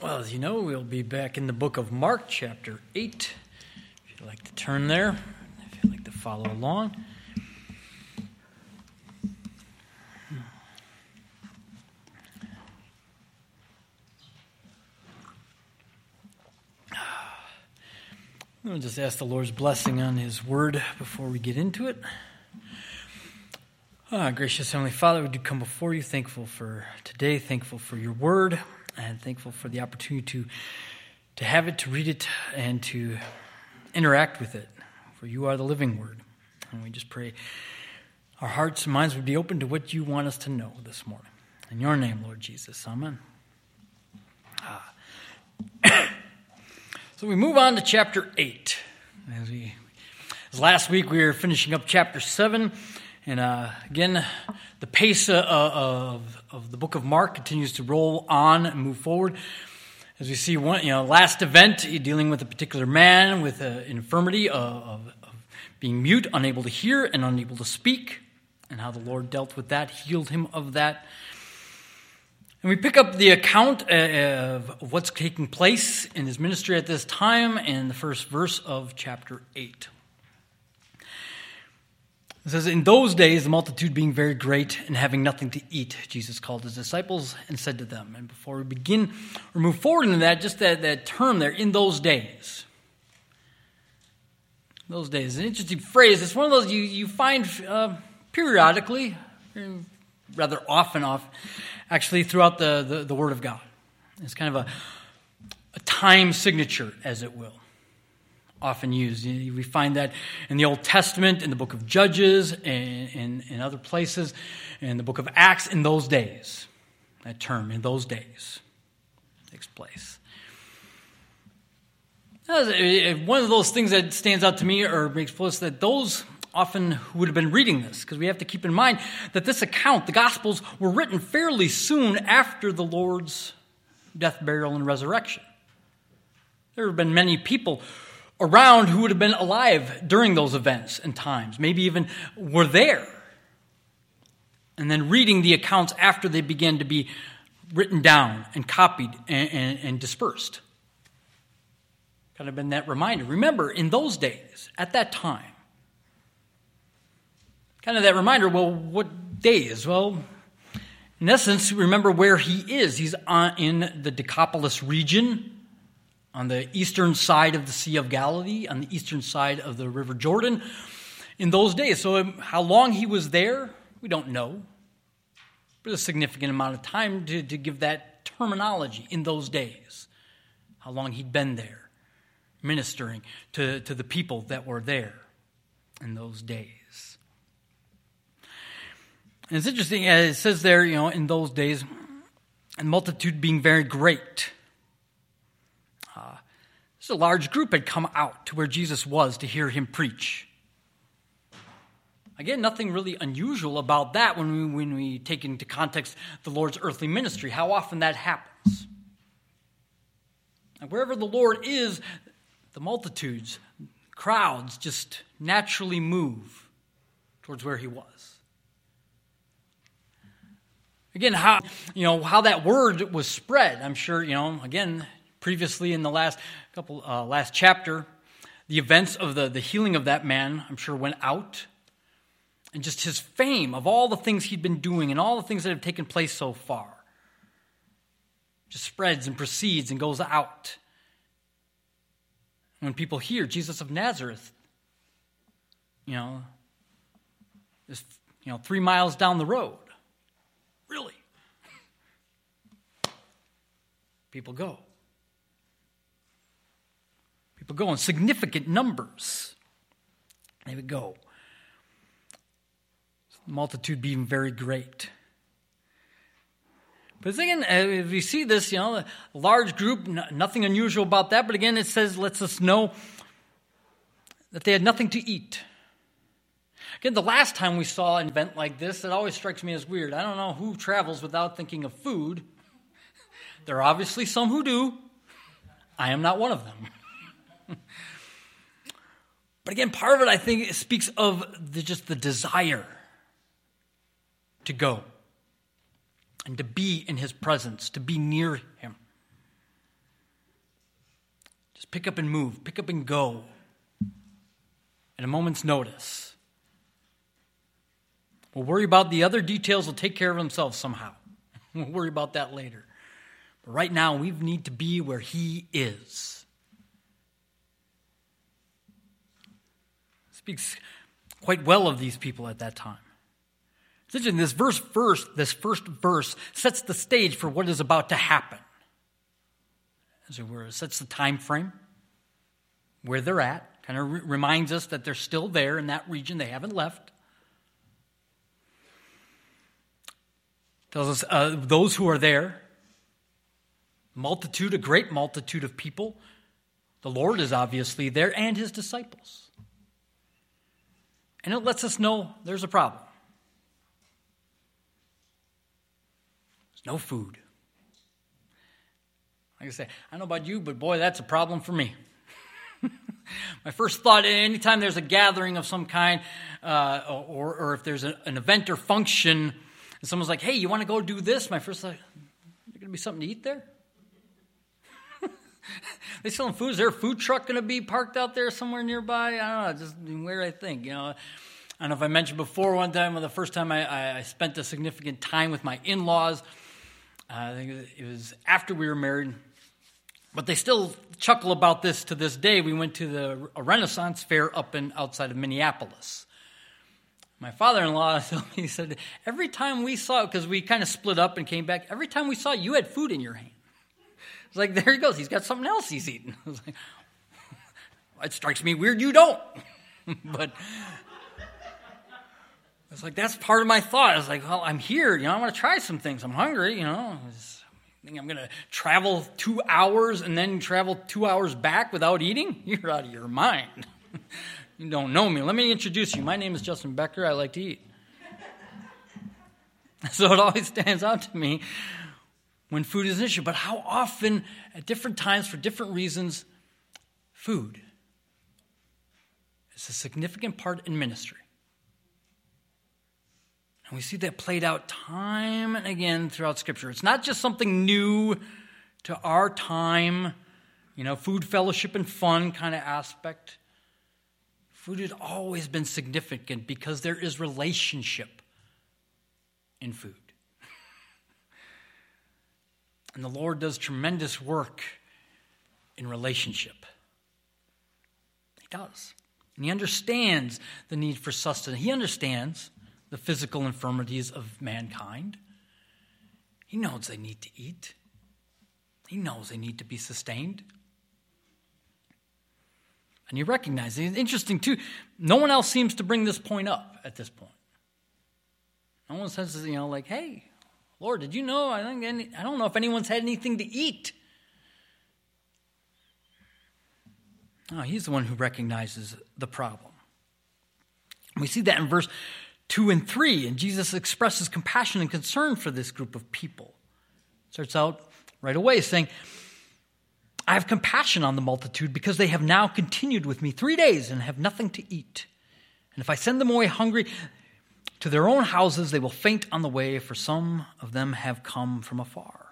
Well, as you know, we'll be back in the book of Mark, chapter 8. If you'd like to turn there, if you'd like to follow along. We'll just ask the Lord's blessing on His word before we get into it. Ah, gracious Heavenly Father, we do come before you thankful for today, thankful for your word and thankful for the opportunity to, to have it, to read it, and to interact with it. For you are the living word. And we just pray our hearts and minds would be open to what you want us to know this morning. In your name, Lord Jesus. Amen. Ah. so we move on to chapter 8. As we, as last week, we were finishing up chapter 7. And uh, again, the pace uh, of, of the book of Mark continues to roll on and move forward. As we see one, you know, last event dealing with a particular man with an infirmity of, of, being mute, unable to hear, and unable to speak, and how the Lord dealt with that, healed him of that. And we pick up the account uh, of what's taking place in his ministry at this time in the first verse of chapter 8. It says, In those days, the multitude being very great and having nothing to eat, Jesus called his disciples and said to them. And before we begin or move forward into that, just that, that term there, in those days. Those days. An interesting phrase. It's one of those you, you find uh, periodically, rather often off, actually, throughout the, the, the Word of God. It's kind of a, a time signature, as it will often used. We find that in the Old Testament, in the book of Judges, and in, other places, in the book of Acts, in those days. That term, in those days, takes place. One of those things that stands out to me or makes close that those often who would have been reading this, because we have to keep in mind that this account, the Gospels, were written fairly soon after the Lord's death, burial, and resurrection. There have been many people around who would have been alive during those events and times, maybe even were there. And then reading the accounts after they began to be written down and copied and, and, and dispersed. Kind of been that reminder. Remember, in those days, at that time, kind of that reminder well, what days? Well, in essence, remember where he is. He's uh, in the Decapolis region on the eastern side of the Sea of Galilee, on the eastern side of the River Jordan in those days. So, um, how long he was there, we don't know. But a significant amount of time to, to give that terminology in those days. How long he'd been there, ministering to, to the people that were there in those days. And it's interesting, it says there, you know, in those days, and multitude being very great. A large group had come out to where Jesus was to hear him preach. Again, nothing really unusual about that when we, when we take into context the Lord's earthly ministry, how often that happens. And wherever the Lord is, the multitudes, crowds just naturally move towards where he was. Again, how you know how that word was spread. I'm sure you know. Again, previously in the last couple uh, last chapter the events of the, the healing of that man i'm sure went out. And just his fame of all the things he'd been doing and all the things that have taken place so far just spreads and proceeds and goes out. When people hear jesus of nazareth you know is you know three miles down the road. Really? People go People go in significant numbers. They would go. The multitude being very great. But again, if uh, we see this, you know, a large group, nothing unusual about that. But again, it says, lets us know that they had nothing to eat. Again, the last time we saw an event like this, it always strikes me as weird. I don't know who travels without thinking of food. There are obviously some who do. I am not one of them. but again, part of it, I think, speaks of the, just the desire to go and to be in his presence, to be near him. Just pick up and move, pick up and go at a moment's notice. We'll worry about the other details, will take care of themselves somehow. We'll worry about that later. But right now, we need to be where He is. Speaks quite well of these people at that time. This verse first, this first verse sets the stage for what is about to happen. As it were, it sets the time frame, where they're at, kind of re- reminds us that they're still there in that region, they haven't left. Tells us uh, those who are there, multitude, a great multitude of people. The Lord is obviously there and his disciples. And it lets us know there's a problem. There's no food. Like I say, I don't know about you, but boy, that's a problem for me. My first thought, anytime there's a gathering of some kind, uh, or, or if there's a, an event or function, and someone's like, hey, you want to go do this? My first thought, there going to be something to eat there? they selling food. Is there a food truck going to be parked out there somewhere nearby? I don't know, just where I think, you know. I don't know if I mentioned before one time, well, the first time I, I spent a significant time with my in laws. Uh, I think it was after we were married. But they still chuckle about this to this day. We went to the a Renaissance fair up in outside of Minneapolis. My father-in-law told me, he said, every time we saw, because we kind of split up and came back, every time we saw you had food in your hand. It's like, there he goes. He's got something else he's eating. I was like, it strikes me weird you don't. but it's like, that's part of my thought. I was like, well, I'm here. You know, I want to try some things. I'm hungry, you know. I think I'm going to travel two hours and then travel two hours back without eating? You're out of your mind. you don't know me. Let me introduce you. My name is Justin Becker. I like to eat. So it always stands out to me when food is an issue. But how often, at different times, for different reasons, food is a significant part in ministry. And we see that played out time and again throughout Scripture. It's not just something new to our time, you know, food, fellowship, and fun kind of aspect. Food has always been significant because there is relationship in food. And the Lord does tremendous work in relationship. He does. And He understands the need for sustenance. He understands the physical infirmities of mankind. He knows they need to eat, he knows they need to be sustained. And he recognizes it. It's interesting, too. No one else seems to bring this point up at this point. No one says, you know, like, hey, Lord, did you know? I, think any, I don't know if anyone's had anything to eat. No, he's the one who recognizes the problem. We see that in verse 2 and 3. And Jesus expresses compassion and concern for this group of people. Starts out right away saying, I have compassion on the multitude because they have now continued with me three days and have nothing to eat. And if I send them away hungry to their own houses, they will faint on the way, for some of them have come from afar.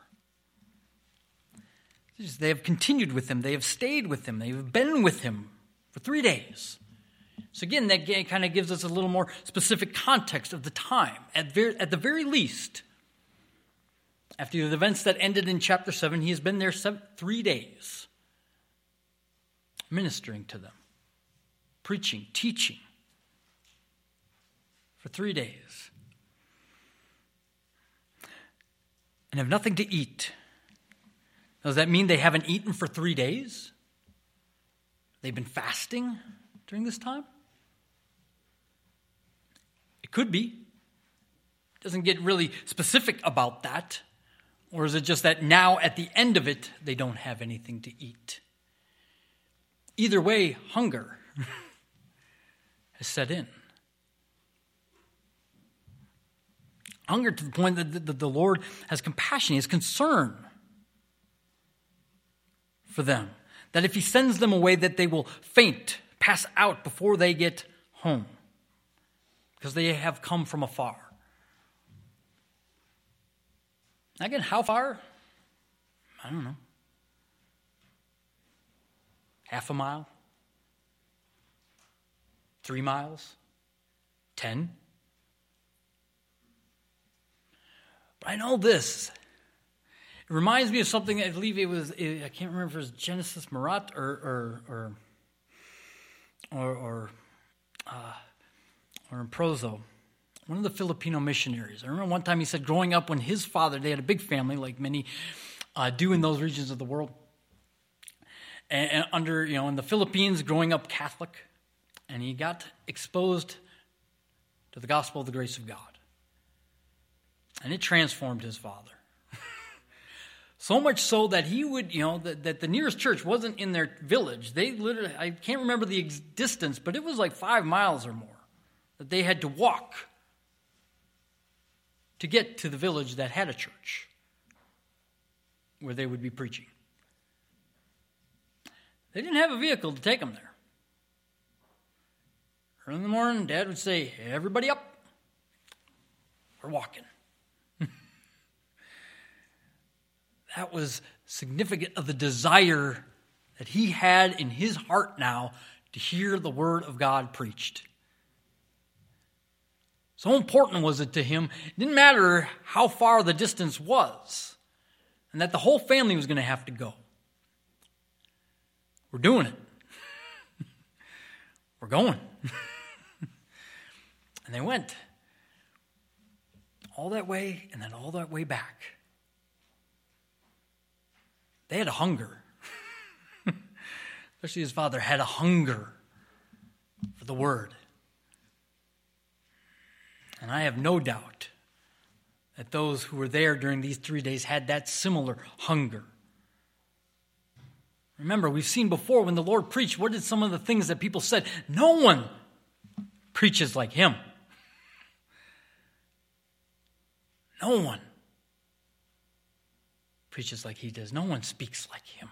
They have continued with him, they have stayed with him, they have been with him for three days. So, again, that kind of gives us a little more specific context of the time. At, ver- at the very least, after the events that ended in chapter 7, he has been there seven, three days, ministering to them, preaching, teaching for three days, and have nothing to eat. Does that mean they haven't eaten for three days? They've been fasting during this time? It could be. It doesn't get really specific about that. Or is it just that now at the end of it, they don't have anything to eat? Either way, hunger has set in. Hunger to the point that the Lord has compassion, He has concern for them. That if He sends them away, that they will faint, pass out before they get home because they have come from afar. Again, how far? I don't know. Half a mile? Three miles? Ten? But I know this. It reminds me of something, I believe it was, I can't remember if it was Genesis Marat or, or, or, or, or, uh, or in Prozo, one of the Filipino missionaries. I remember one time he said, growing up when his father, they had a big family, like many uh, do in those regions of the world. And, and under, you know, in the Philippines, growing up Catholic, and he got exposed to the gospel of the grace of God. And it transformed his father. so much so that he would, you know, that, that the nearest church wasn't in their village. They literally, I can't remember the distance, but it was like five miles or more that they had to walk to get to the village that had a church where they would be preaching. They didn't have a vehicle to take them there. Early in the morning, Dad would say, Everybody up. We're walking. That was significant of the desire that he had in his heart now to hear the word of God preached. So important was it to him, it didn't matter how far the distance was, and that the whole family was going to have to go. We're doing it. We're going. and they went all that way and then all that way back. They had a hunger. Especially his father had a hunger for the word. And I have no doubt that those who were there during these three days had that similar hunger. Remember, we've seen before when the Lord preached, what did some of the things that people said? No one preaches like him. No one preaches like he does. No one speaks like him.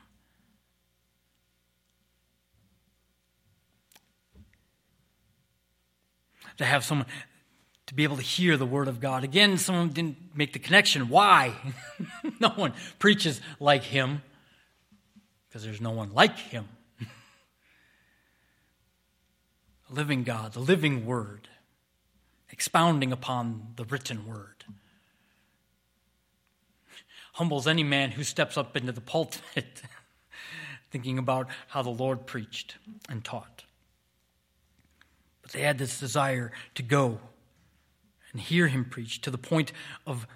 To have someone, to be able to hear the word of God. Again, someone didn't make the connection. Why? no one preaches like him because there's no one like him. living God, the living word, expounding upon the written word. Humbles any man who steps up into the pulpit thinking about how the Lord preached and taught. But they had this desire to go and hear him preach to the point of,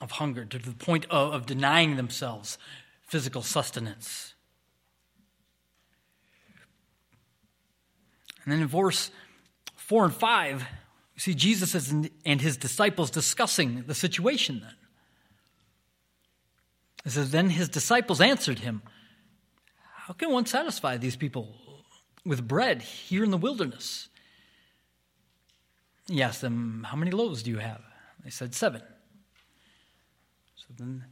of hunger, to the point of, of denying themselves physical sustenance. And then in verse 4 and 5, you see Jesus and his disciples discussing the situation then. It says, Then his disciples answered him, How can one satisfy these people with bread here in the wilderness? He asked them, How many loaves do you have? They said, Seven. So then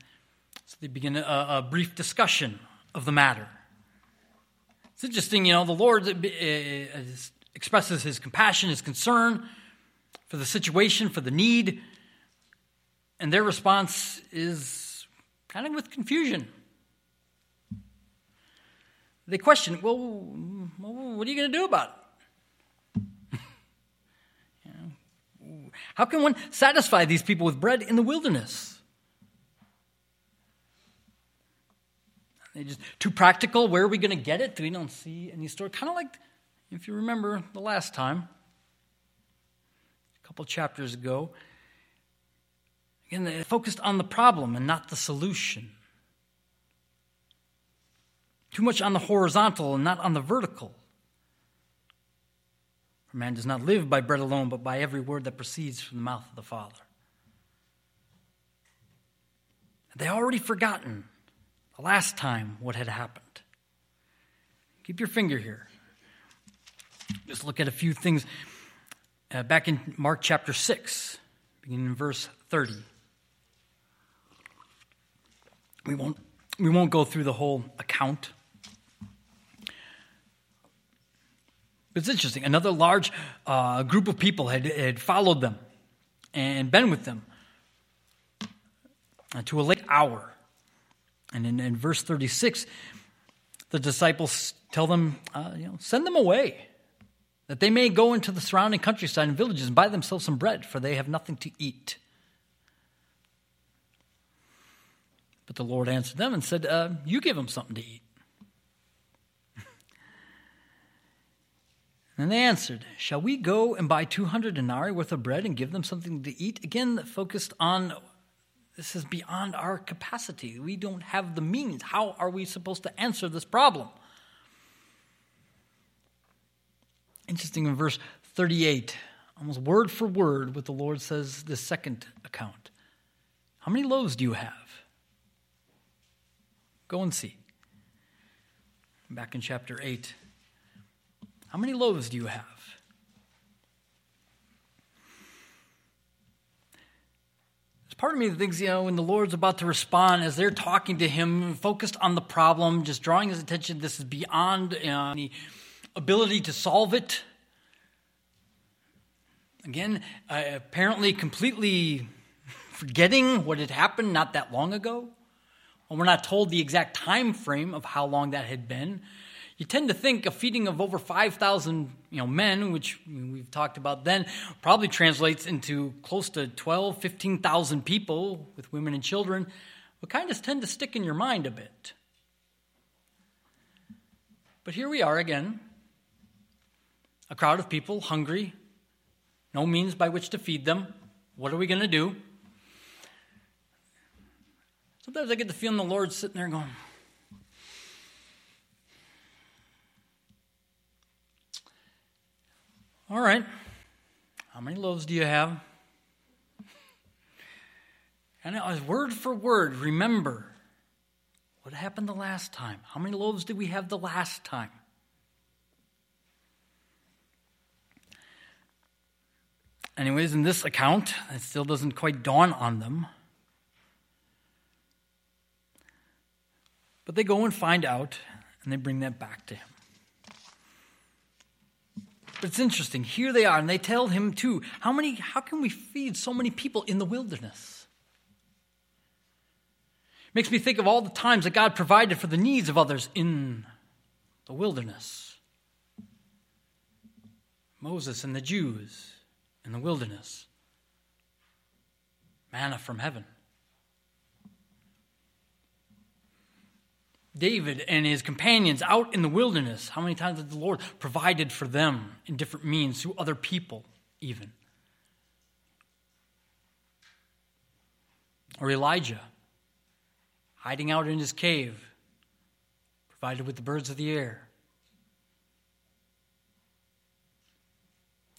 so they begin a, a brief discussion of the matter. It's interesting, you know, the Lord uh, expresses his compassion, his concern for the situation, for the need, and their response is kind of with confusion. They question, well, what are you going to do about it? How can one satisfy these people with bread in the wilderness? They just too practical. Where are we going to get it? We don't see any store. Kind of like, if you remember the last time, couple chapters ago. Again, they focused on the problem and not the solution. Too much on the horizontal and not on the vertical. For man does not live by bread alone, but by every word that proceeds from the mouth of the Father. They already forgotten the last time what had happened. Keep your finger here. Just look at a few things uh, back in Mark chapter 6, beginning in verse 30. We won't, we won't go through the whole account. It's interesting. Another large uh, group of people had, had followed them and been with them uh, to a late hour. And in, in verse 36, the disciples tell them, uh, you know, send them away, that they may go into the surrounding countryside and villages and buy themselves some bread, for they have nothing to eat. But the Lord answered them and said, uh, You give them something to eat. and they answered, Shall we go and buy 200 denarii worth of bread and give them something to eat? Again, focused on this is beyond our capacity. We don't have the means. How are we supposed to answer this problem? Interesting in verse 38, almost word for word, what the Lord says the second account. How many loaves do you have? Go and see. Back in chapter 8. How many loaves do you have? Part of me that thinks, you know, when the Lord's about to respond, as they're talking to him, focused on the problem, just drawing his attention, this is beyond uh, the ability to solve it. Again, uh, apparently completely forgetting what had happened not that long ago. Well, we're not told the exact time frame of how long that had been. You tend to think a feeding of over 5,000 you know, men, which we've talked about then, probably translates into close to 12, 15,000 people with women and children, will kind of tend to stick in your mind a bit. But here we are again, a crowd of people hungry, no means by which to feed them. What are we going to do? Sometimes I get the feeling the Lord's sitting there going, All right. How many loaves do you have? And as word for word, remember what happened the last time. How many loaves did we have the last time? Anyways, in this account, it still doesn't quite dawn on them. But they go and find out, and they bring that back to him. But it's interesting. Here they are, and they tell him too, how many how can we feed so many people in the wilderness? Makes me think of all the times that God provided for the needs of others in the wilderness. Moses and the Jews in the wilderness. Manna from heaven. David and his companions out in the wilderness, how many times did the Lord provided for them in different means through other people, even? Or Elijah, hiding out in his cave, provided with the birds of the air.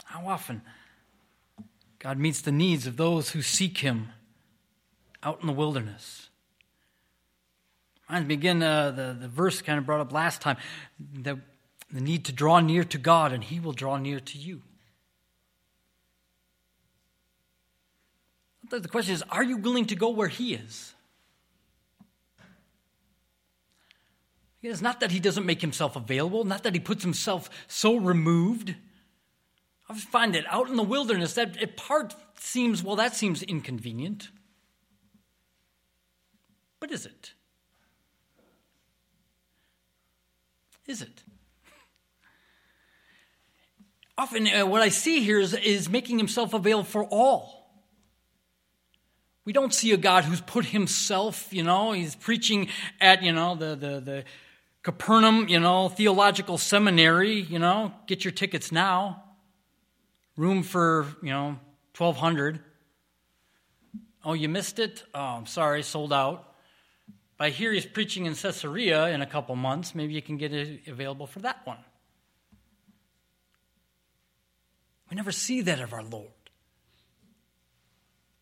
How often God meets the needs of those who seek him out in the wilderness? Reminds me again, uh, the, the verse kind of brought up last time the, the need to draw near to God, and He will draw near to you. The question is are you willing to go where He is? It's not that He doesn't make Himself available, not that He puts Himself so removed. I find that out in the wilderness, that part seems, well, that seems inconvenient. But is it? is it? Often, uh, what I see here is, is making himself available for all. We don't see a God who's put himself, you know, he's preaching at, you know, the, the, the Capernaum, you know, theological seminary, you know, get your tickets now. Room for, you know, 1200. Oh, you missed it? Oh, I'm sorry, sold out. But I hear he's preaching in Caesarea in a couple months. Maybe you can get it available for that one. We never see that of our Lord.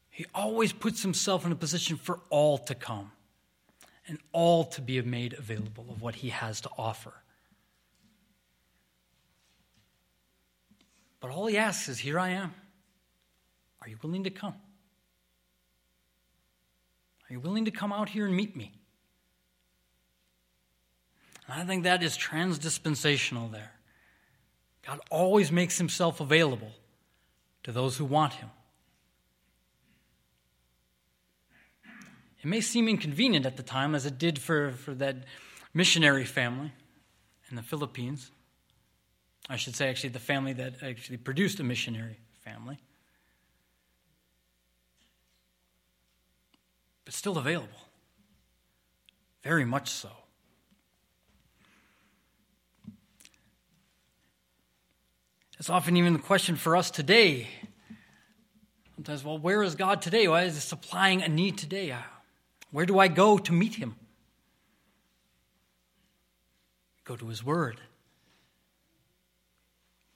He always puts himself in a position for all to come and all to be made available of what he has to offer. But all he asks is, Here I am. Are you willing to come? Are you willing to come out here and meet me? And I think that is transdispensational there. God always makes himself available to those who want him. It may seem inconvenient at the time, as it did for, for that missionary family. in the Philippines. I should say, actually, the family that actually produced a missionary family. But still available. Very much so. It's often even the question for us today. Sometimes, well, where is God today? Why is He supplying a need today? Uh, where do I go to meet Him? Go to His Word.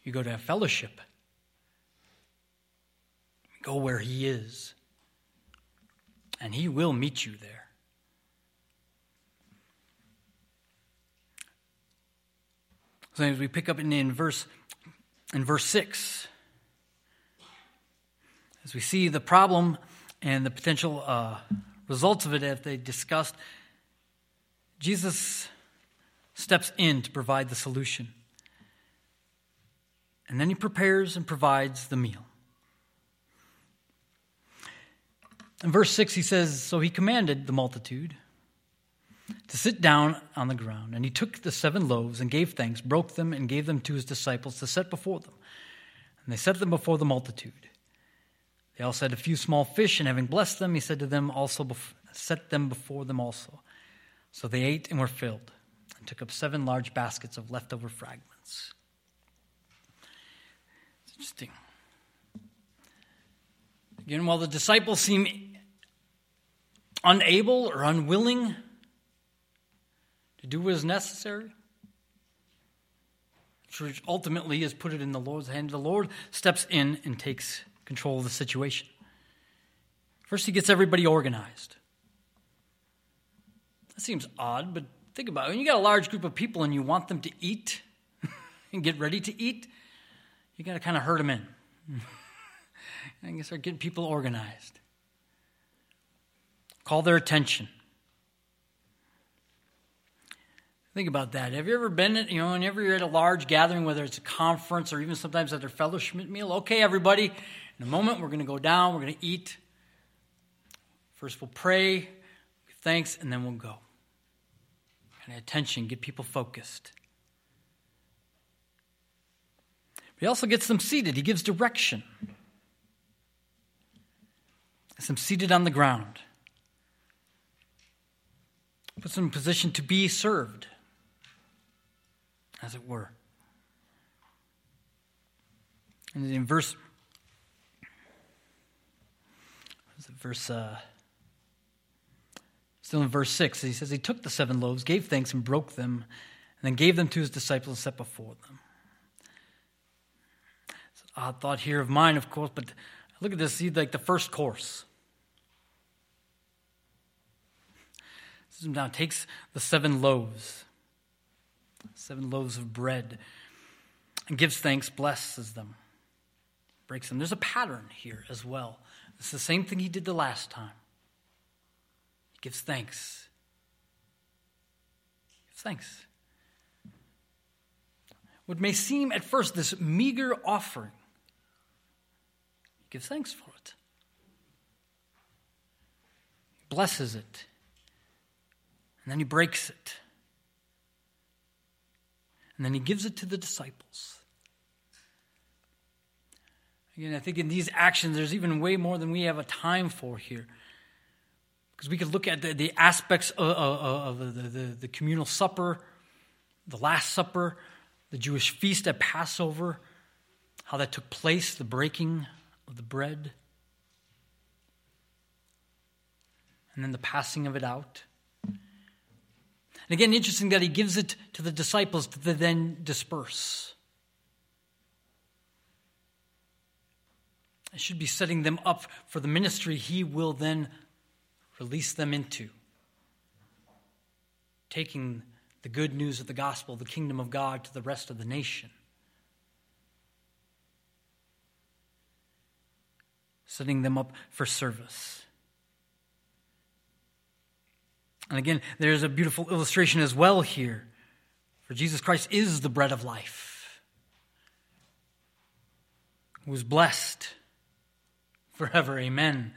You go to a fellowship. Go where He is. And He will meet you there. So as we pick up in, in verse in verse 6, as we see the problem and the potential uh, results of it as they discussed, Jesus steps in to provide the solution. And then he prepares and provides the meal. In verse 6, he says So he commanded the multitude to sit down on the ground. And he took the seven loaves and gave thanks, broke them, and gave them to his disciples to set before them. And they set them before the multitude. They also had a few small fish, and having blessed them, he said to them also, set them before them also. So they ate and were filled, and took up seven large baskets of leftover fragments. Interesting. Again, while the disciples seem unable or unwilling to do what is necessary, which ultimately is put it in the Lord's hand. The Lord steps in and takes control of the situation. First, he gets everybody organized. That seems odd, but think about it. When you got a large group of people and you want them to eat and get ready to eat, you got to kind of herd them in. I and start getting people organized. Call their attention. Think about that. Have you ever been, at, you know, whenever you're at a large gathering, whether it's a conference or even sometimes at their fellowship meal? Okay, everybody, in a moment we're going to go down, we're going to eat. First we'll pray, give thanks, and then we'll go. Attention, get people focused. He also gets them seated. He gives direction. Gets them seated on the ground. Puts them in position to be served as it were. And in verse, verse, uh, still in verse 6, he says, He took the seven loaves, gave thanks, and broke them, and then gave them to his disciples and set before them. Odd thought here of mine, of course, but look at this, see, like the first course. Now takes the seven loaves seven loaves of bread, and gives thanks, blesses them, breaks them. There's a pattern here as well. It's the same thing he did the last time. He gives thanks. Gives thanks. What may seem at first this meager offering, he gives thanks for it. He blesses it. And then he breaks it. And then he gives it to the disciples. Again, I think in these actions, there's even way more than we have a time for here. Because we could look at the, the aspects of, of, of the, the, the communal supper, the Last Supper, the Jewish feast at Passover, how that took place, the breaking of the bread, and then the passing of it out. And again, interesting that he gives it to the disciples to then disperse. It should be setting them up for the ministry he will then release them into. Taking the good news of the gospel, the kingdom of God, to the rest of the nation. Setting them up for service. And again, there's a beautiful illustration as well here. For Jesus Christ is the bread of life, who is blessed forever. Amen.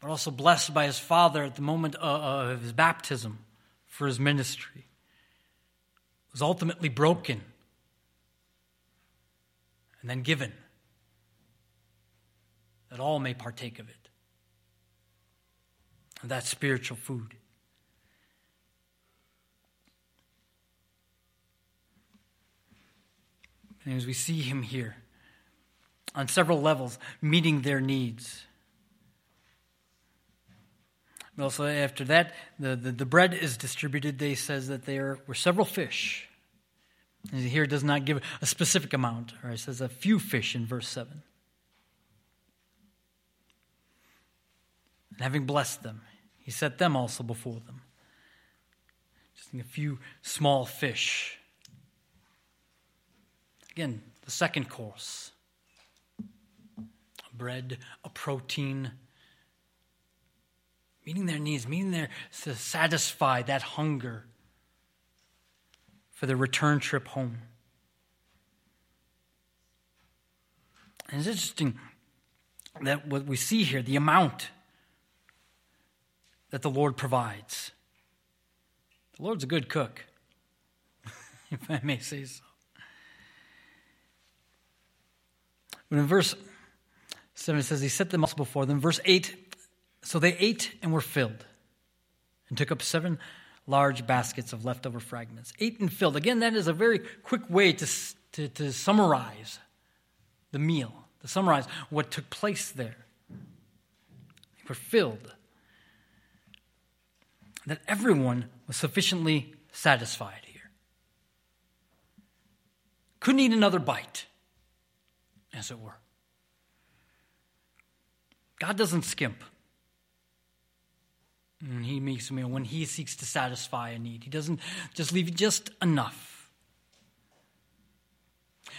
But also blessed by his Father at the moment of his baptism for his ministry. was ultimately broken and then given, that all may partake of it. And that spiritual food. And as we see him here, on several levels, meeting their needs. Also, after that, the, the, the, bread is distributed. They says that there were several fish. And here it does not give a specific amount, or it says a few fish in verse 7. And having blessed them, he set them also before them. Just a few small fish. Again, the second course a bread, a protein, meeting their needs, meeting their to satisfy that hunger for the return trip home. And it's interesting that what we see here, the amount that the Lord provides. The Lord's a good cook, if I may say so. But in verse 7 it says, He set them also before them. Verse 8 So they ate and were filled, and took up seven large baskets of leftover fragments. Ate and filled. Again, that is a very quick way to, to, to summarize the meal, to summarize what took place there. They were filled. That everyone was sufficiently satisfied here. Couldn't eat another bite, as it were. God doesn't skimp. He makes me when he seeks to satisfy a need. He doesn't just leave just enough.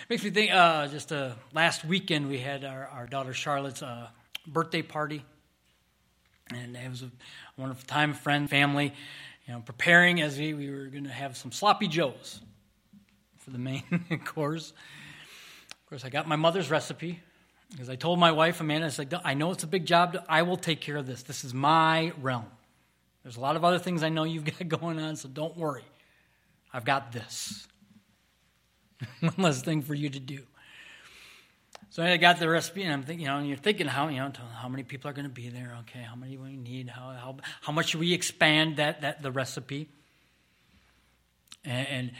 Makes me think. Uh, just uh, last weekend we had our, our daughter Charlotte's uh, birthday party, and it was a wonderful time, friend, family. You know, preparing as we, we were going to have some sloppy joes for the main course. Of course, I got my mother's recipe. Because I told my wife, Amanda, I said, I know it's a big job. I will take care of this. This is my realm. There's a lot of other things I know you've got going on, so don't worry. I've got this. One less thing for you to do. So I got the recipe, and I'm thinking, you know, and you're thinking how, you know, how many people are going to be there? Okay, how many we need? How, how, how much should we expand that, that the recipe? And, and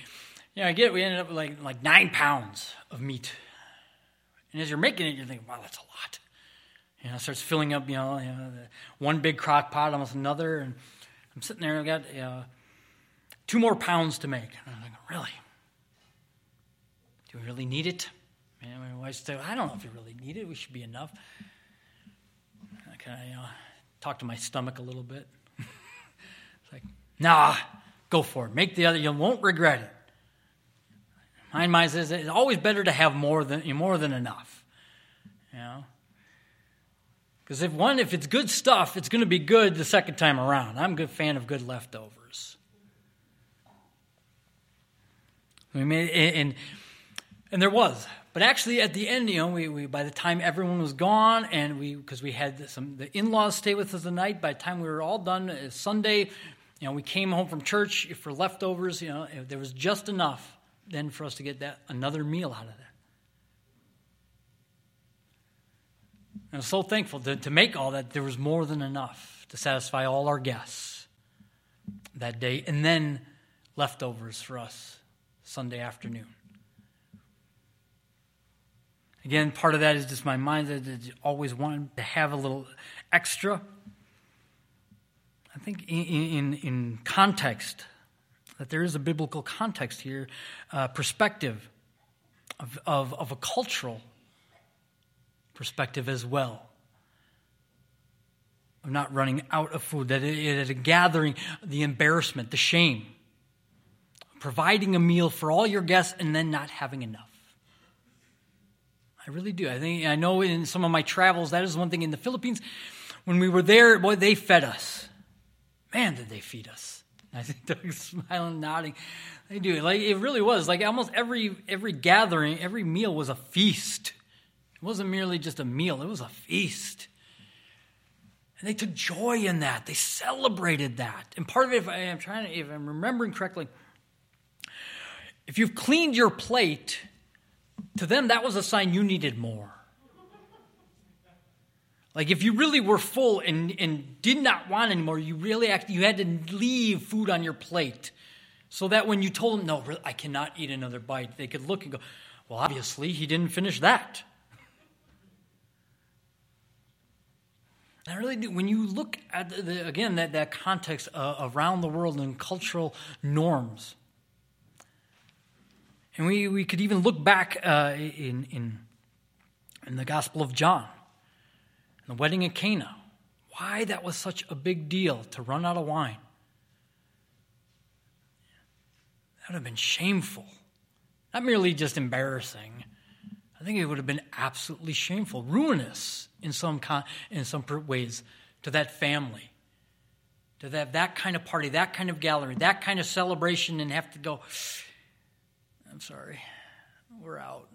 you know, I get it, we ended up with like like nine pounds of meat and as you're making it, you're thinking, wow, that's a lot. You know, it starts filling up, you know, you know one big crock pot, almost another. And I'm sitting there, I've got uh, two more pounds to make. And I'm like, really? Do we really need it? Wife said, I don't know if we really need it. We should be enough. Can I you know, talk to my stomach a little bit. it's like, nah, go for it. Make the other, you won't regret it. My mind says it's always better to have more than more than enough. You know? Because if one, if it's good stuff, it's going to be good the second time around. I'm a good fan of good leftovers. We made and and there was, but actually at the end, you know, we, we by the time everyone was gone, and we because we had some the in-laws stay with us the night. By the time we were all done, uh, Sunday, you know, we came home from church for leftovers. You know, there was just enough then for us to get that another meal out of that. And I'm so thankful to, to make all that. There was more than enough to satisfy all our guests that day, and then leftovers for us Sunday afternoon. Again, part of that is just my mind that always wanted to have a little extra. I think in, in, in context, that there is a biblical context here, uh, perspective of, of, of a cultural perspective as well. Of not running out of food, that at a gathering, the embarrassment, the shame, providing a meal for all your guests and then not having enough. I really do. I think I know in some of my travels that is one thing in the Philippines. When we were there, boy, they fed us. Man, did they feed us. I think Doug's smiling, nodding. They do. Like it really was. Like almost every every gathering, every meal was a feast. It wasn't merely just a meal, it was a feast. And they took joy in that. They celebrated that. And part of it, if I am trying to, if I'm remembering correctly, If you've cleaned your plate, to them that was a sign you needed more. Like if you really were full and, and did not want anymore, you really act, you had to leave food on your plate. So that when you told them, no, I cannot eat another bite, they could look and go, well, obviously he didn't finish that. I really do. When you look at, the, again, that, that context uh, around the world and cultural norms, and we, we could even look back uh, in, in, in the Gospel of John, the wedding at Cana, why that was such a big deal to run out of wine. That would have been shameful, not merely just embarrassing. I think it would have been absolutely shameful, ruinous in some, con- in some ways to that family. To have that kind of party, that kind of gallery, that kind of celebration, and have to go, I'm sorry, we're out.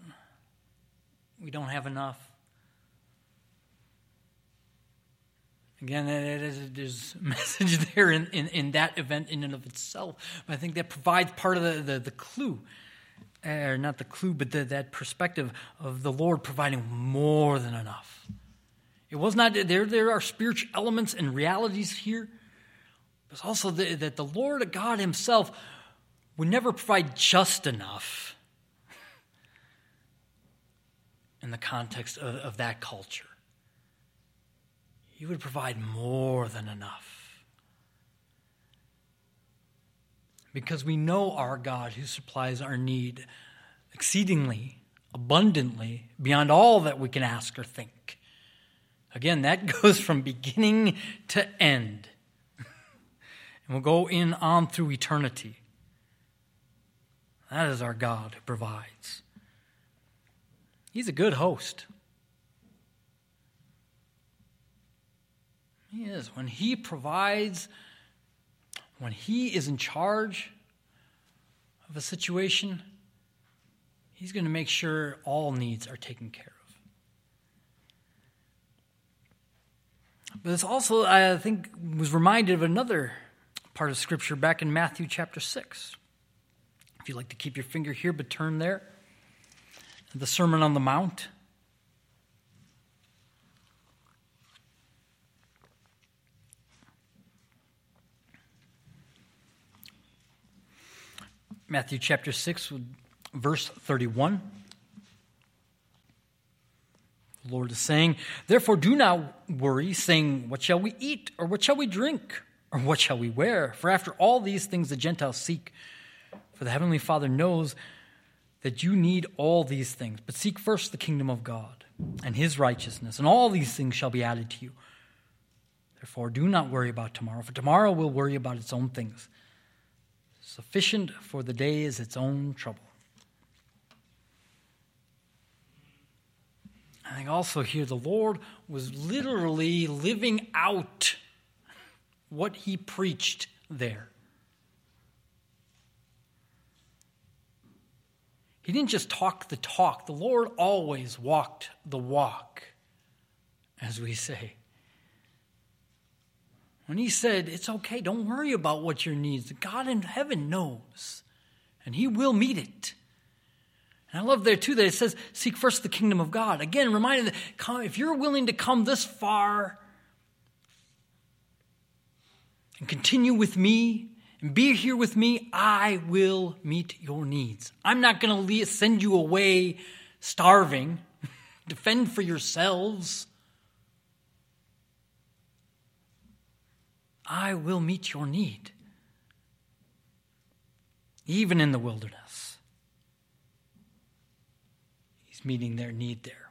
We don't have enough. Again, there's a message there in, in, in, that event in and of itself. But I think that provides part of the, the, the clue, eh, or not the clue, but the, that perspective of the Lord providing more than enough. It was not, there, there are spiritual elements and realities here. But also the, that the Lord God Himself would never provide just enough in the context of, of that culture. He would provide more than enough. Because we know our God who supplies our need exceedingly, abundantly, beyond all that we can ask or think. Again, that goes from beginning to end. and will go in on through eternity. That is our God who provides. He's a good host. He is. When He provides, when He is in charge of a situation, He's going to make sure all needs are taken care of. But it's also, I think, was reminded of another part of Scripture back in Matthew chapter 6. If you'd like to keep your finger here, but turn there. The Sermon on the Mount. Matthew chapter 6, verse 31. The Lord is saying, Therefore, do not worry, saying, What shall we eat? Or what shall we drink? Or what shall we wear? For after all these things the Gentiles seek. For the Heavenly Father knows that you need all these things. But seek first the kingdom of God and His righteousness, and all these things shall be added to you. Therefore, do not worry about tomorrow, for tomorrow will worry about its own things. Sufficient for the day is its own trouble. I think also here the Lord was literally living out what he preached there. He didn't just talk the talk, the Lord always walked the walk, as we say. When he said, It's okay, don't worry about what your needs. God in heaven knows, and he will meet it. And I love there too that it says, Seek first the kingdom of God. Again, reminding that if you're willing to come this far and continue with me be here with me, I will meet your needs. I'm not going to send you away starving. Defend for yourselves. I will meet your need, even in the wilderness. He's meeting their need there.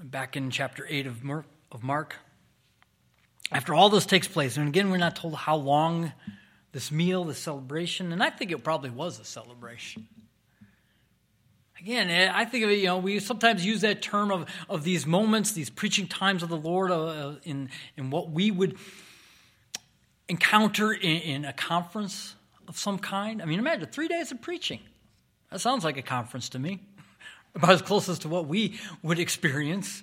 Back in chapter 8 of Mark, of Mark, after all this takes place, and again, we're not told how long this meal, this celebration, and I think it probably was a celebration. Again, eh, I think of it, you know, we sometimes use that term of, of these moments, these preaching times of the Lord uh, in, in what we would encounter in, in a conference of some kind. I mean, imagine three days of preaching. That sounds like a conference to me, about as close as to what we would experience.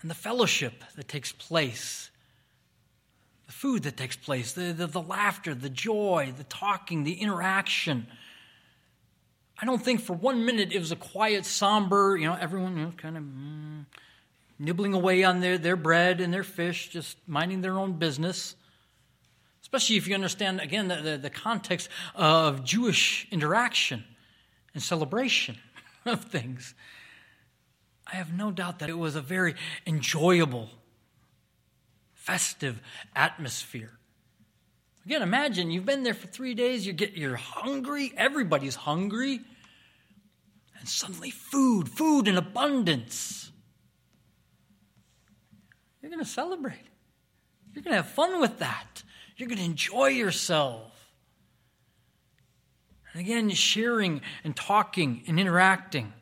And the fellowship that takes place, the food that takes place, the, the, the laughter, the joy, the talking, the interaction. I don't think for one minute it was a quiet, somber, you know, everyone you know, kind of mm, nibbling away on their, their bread and their fish, just minding their own business. Especially if you understand, again, the, the, the context of Jewish interaction and celebration of things. I have no doubt that it was a very enjoyable, festive atmosphere. Again, imagine you've been there for three days, you get, you're hungry, everybody's hungry, and suddenly food, food in abundance. You're going to celebrate. You're going to have fun with that. You're going to enjoy yourself. And again, sharing and talking and interacting.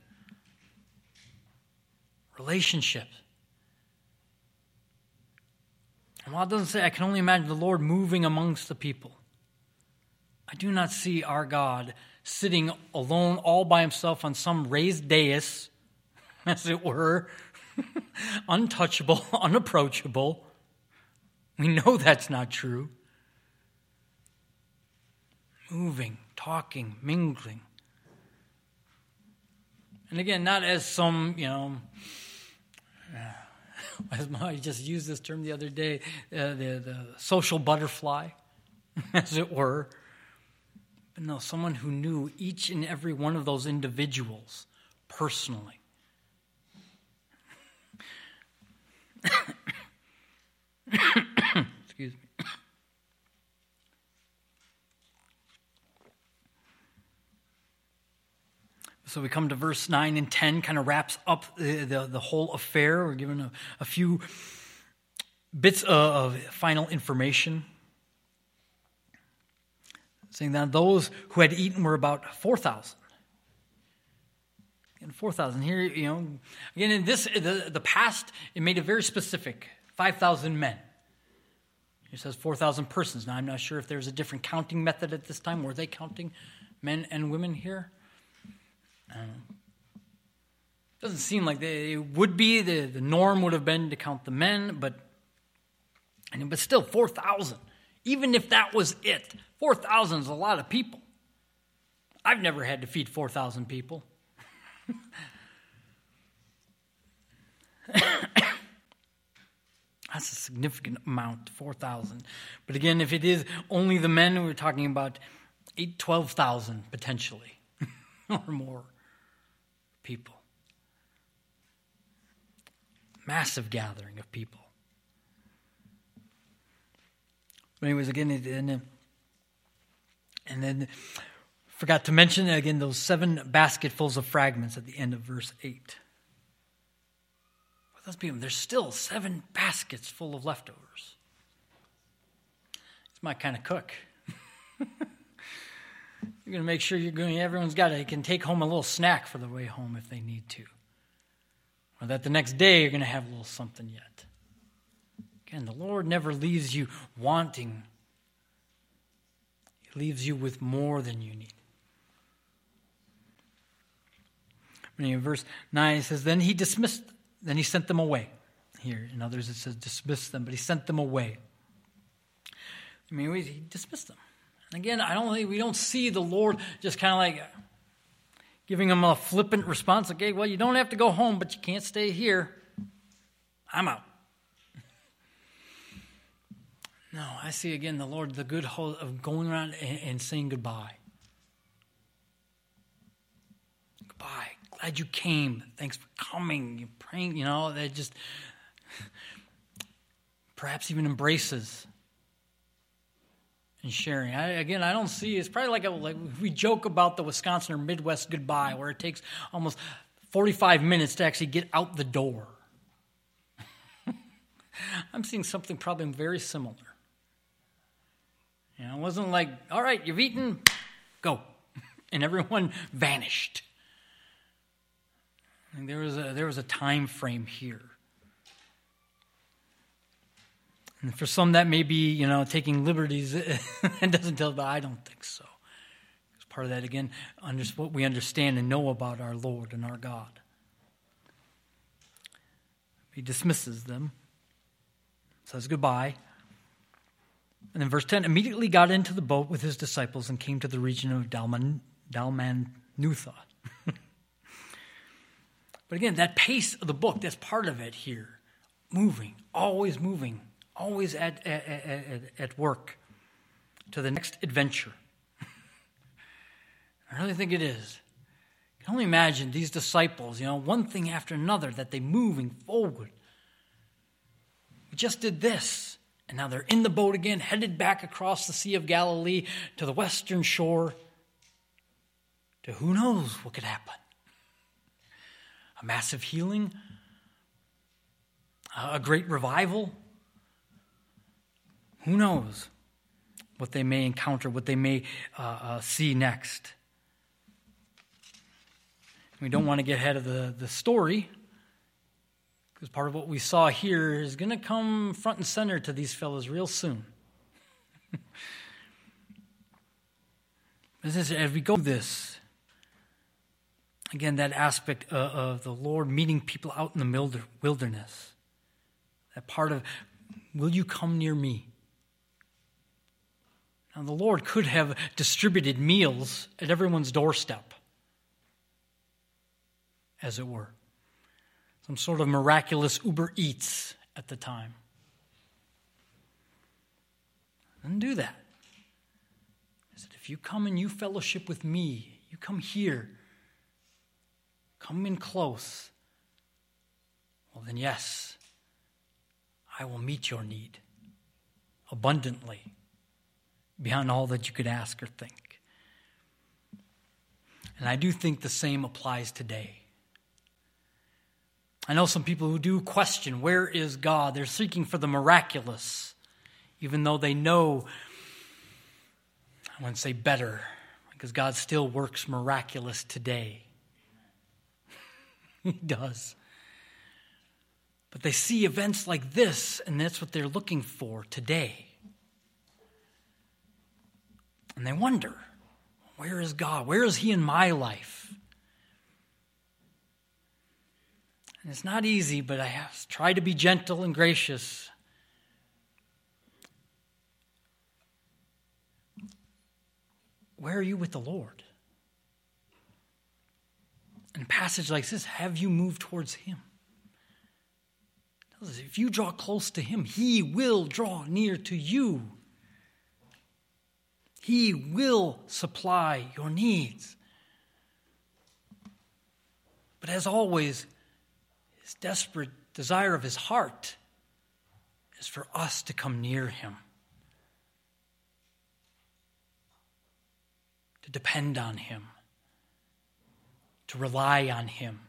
Relationships. And while it doesn't say, I can only imagine the Lord moving amongst the people. I do not see our God sitting alone all by himself on some raised dais, as it were, untouchable, unapproachable. We know that's not true. Moving, talking, mingling. And again, not as some, you know, I just used this term the other day, uh, the, the social butterfly, as it were. But no, someone who knew each and every one of those individuals personally. Excuse me. So we come to verse 9 and 10, kind of wraps up the, the, the whole affair. We're given a, a few bits of, of final information. Saying that those who had eaten were about 4,000. And 4,000. Here, you know, again, in this, the, the past, it made it very specific 5,000 men. It says 4,000 persons. Now, I'm not sure if there's a different counting method at this time. Were they counting men and women here? It doesn't seem like they, it would be. The, the norm would have been to count the men, but, but still, 4,000. Even if that was it, 4,000 is a lot of people. I've never had to feed 4,000 people. That's a significant amount, 4,000. But again, if it is only the men, we're talking about 12,000 potentially or more people. Massive gathering of people. But anyways, again, and, and then forgot to mention again those seven basketfuls of fragments at the end of verse 8. With those people, there's still seven baskets full of leftovers. It's my kind of cook. You're going to make sure you're going, everyone's got it. can take home a little snack for the way home if they need to. Or that the next day you're going to have a little something yet. Again, the Lord never leaves you wanting, He leaves you with more than you need. In verse 9, it says, Then he dismissed, then he sent them away. Here, in others, it says dismissed them, but he sent them away. I mean, he dismissed them. And again, I don't think we don't see the Lord just kind of like giving them a flippant response. Okay, well, you don't have to go home, but you can't stay here. I'm out. No, I see again the Lord, the good of going around and, and saying goodbye. Goodbye. Glad you came. Thanks for coming. You praying, you know, that just perhaps even embraces and sharing. I, again, I don't see. It's probably like a, like we joke about the Wisconsin or Midwest goodbye, where it takes almost forty-five minutes to actually get out the door. I'm seeing something probably very similar. You know, it wasn't like, all right, you've eaten, go, and everyone vanished. there was a there was a time frame here. And for some, that may be, you know, taking liberties and doesn't tell, but I don't think so. It's part of that, again, under, what we understand and know about our Lord and our God. He dismisses them, says goodbye. And then verse 10 immediately got into the boat with his disciples and came to the region of Dalman, Dalmanutha. but again, that pace of the book, that's part of it here. Moving, always moving, always at, at, at, at work to the next adventure. I really think it is. I can only imagine these disciples, you know, one thing after another that they moving forward. We just did this, and now they're in the boat again, headed back across the Sea of Galilee to the western shore. To who knows what could happen? A massive healing, a great revival. Who knows what they may encounter, what they may uh, uh, see next. We don't want to get ahead of the, the story because part of what we saw here is going to come front and center to these fellows real soon. is, as we go through this, again, that aspect of the Lord meeting people out in the wilderness, that part of, will you come near me? Now, the Lord could have distributed meals at everyone's doorstep as it were. Some sort of miraculous Uber Eats at the time. Didn't do that. He said, if you come and you fellowship with me, you come here, come in close, well, then, yes, I will meet your need abundantly beyond all that you could ask or think. And I do think the same applies today. I know some people who do question where is God? They're seeking for the miraculous, even though they know, I wouldn't say better, because God still works miraculous today. he does. But they see events like this, and that's what they're looking for today. And they wonder, where is God? Where is He in my life? And it's not easy, but I have try to be gentle and gracious. Where are you with the Lord? In a passage like this, have you moved towards Him? If you draw close to Him, He will draw near to you. He will supply your needs. But as always, his desperate desire of his heart is for us to come near him, to depend on him, to rely on him.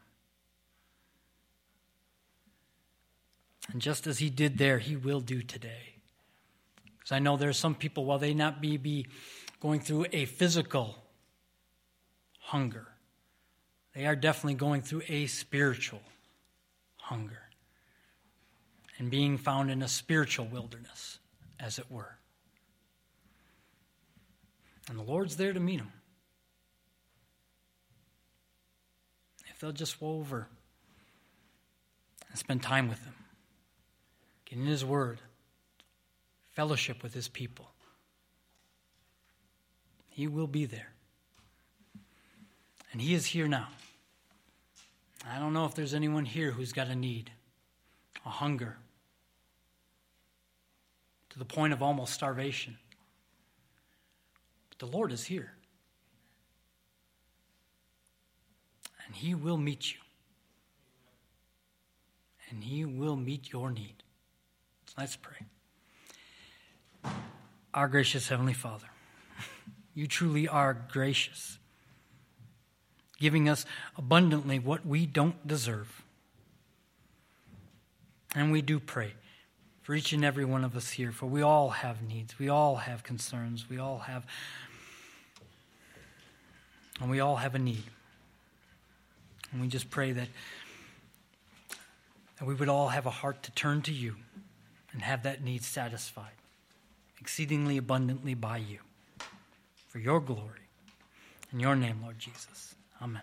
And just as he did there, he will do today. Because I know there are some people, while they not be, be going through a physical hunger, they are definitely going through a spiritual hunger and being found in a spiritual wilderness, as it were. And the Lord's there to meet them. If they'll just go over and spend time with Him, get in His Word, fellowship with His people, He will be there. And He is here now. I don't know if there's anyone here who's got a need, a hunger, to the point of almost starvation. But the Lord is here. And He will meet you. And He will meet your need. Let's pray. Our gracious Heavenly Father, you truly are gracious giving us abundantly what we don't deserve. And we do pray for each and every one of us here, for we all have needs, we all have concerns, we all have, and we all have a need. And we just pray that, that we would all have a heart to turn to you and have that need satisfied, exceedingly abundantly by you, for your glory. In your name, Lord Jesus. Amen.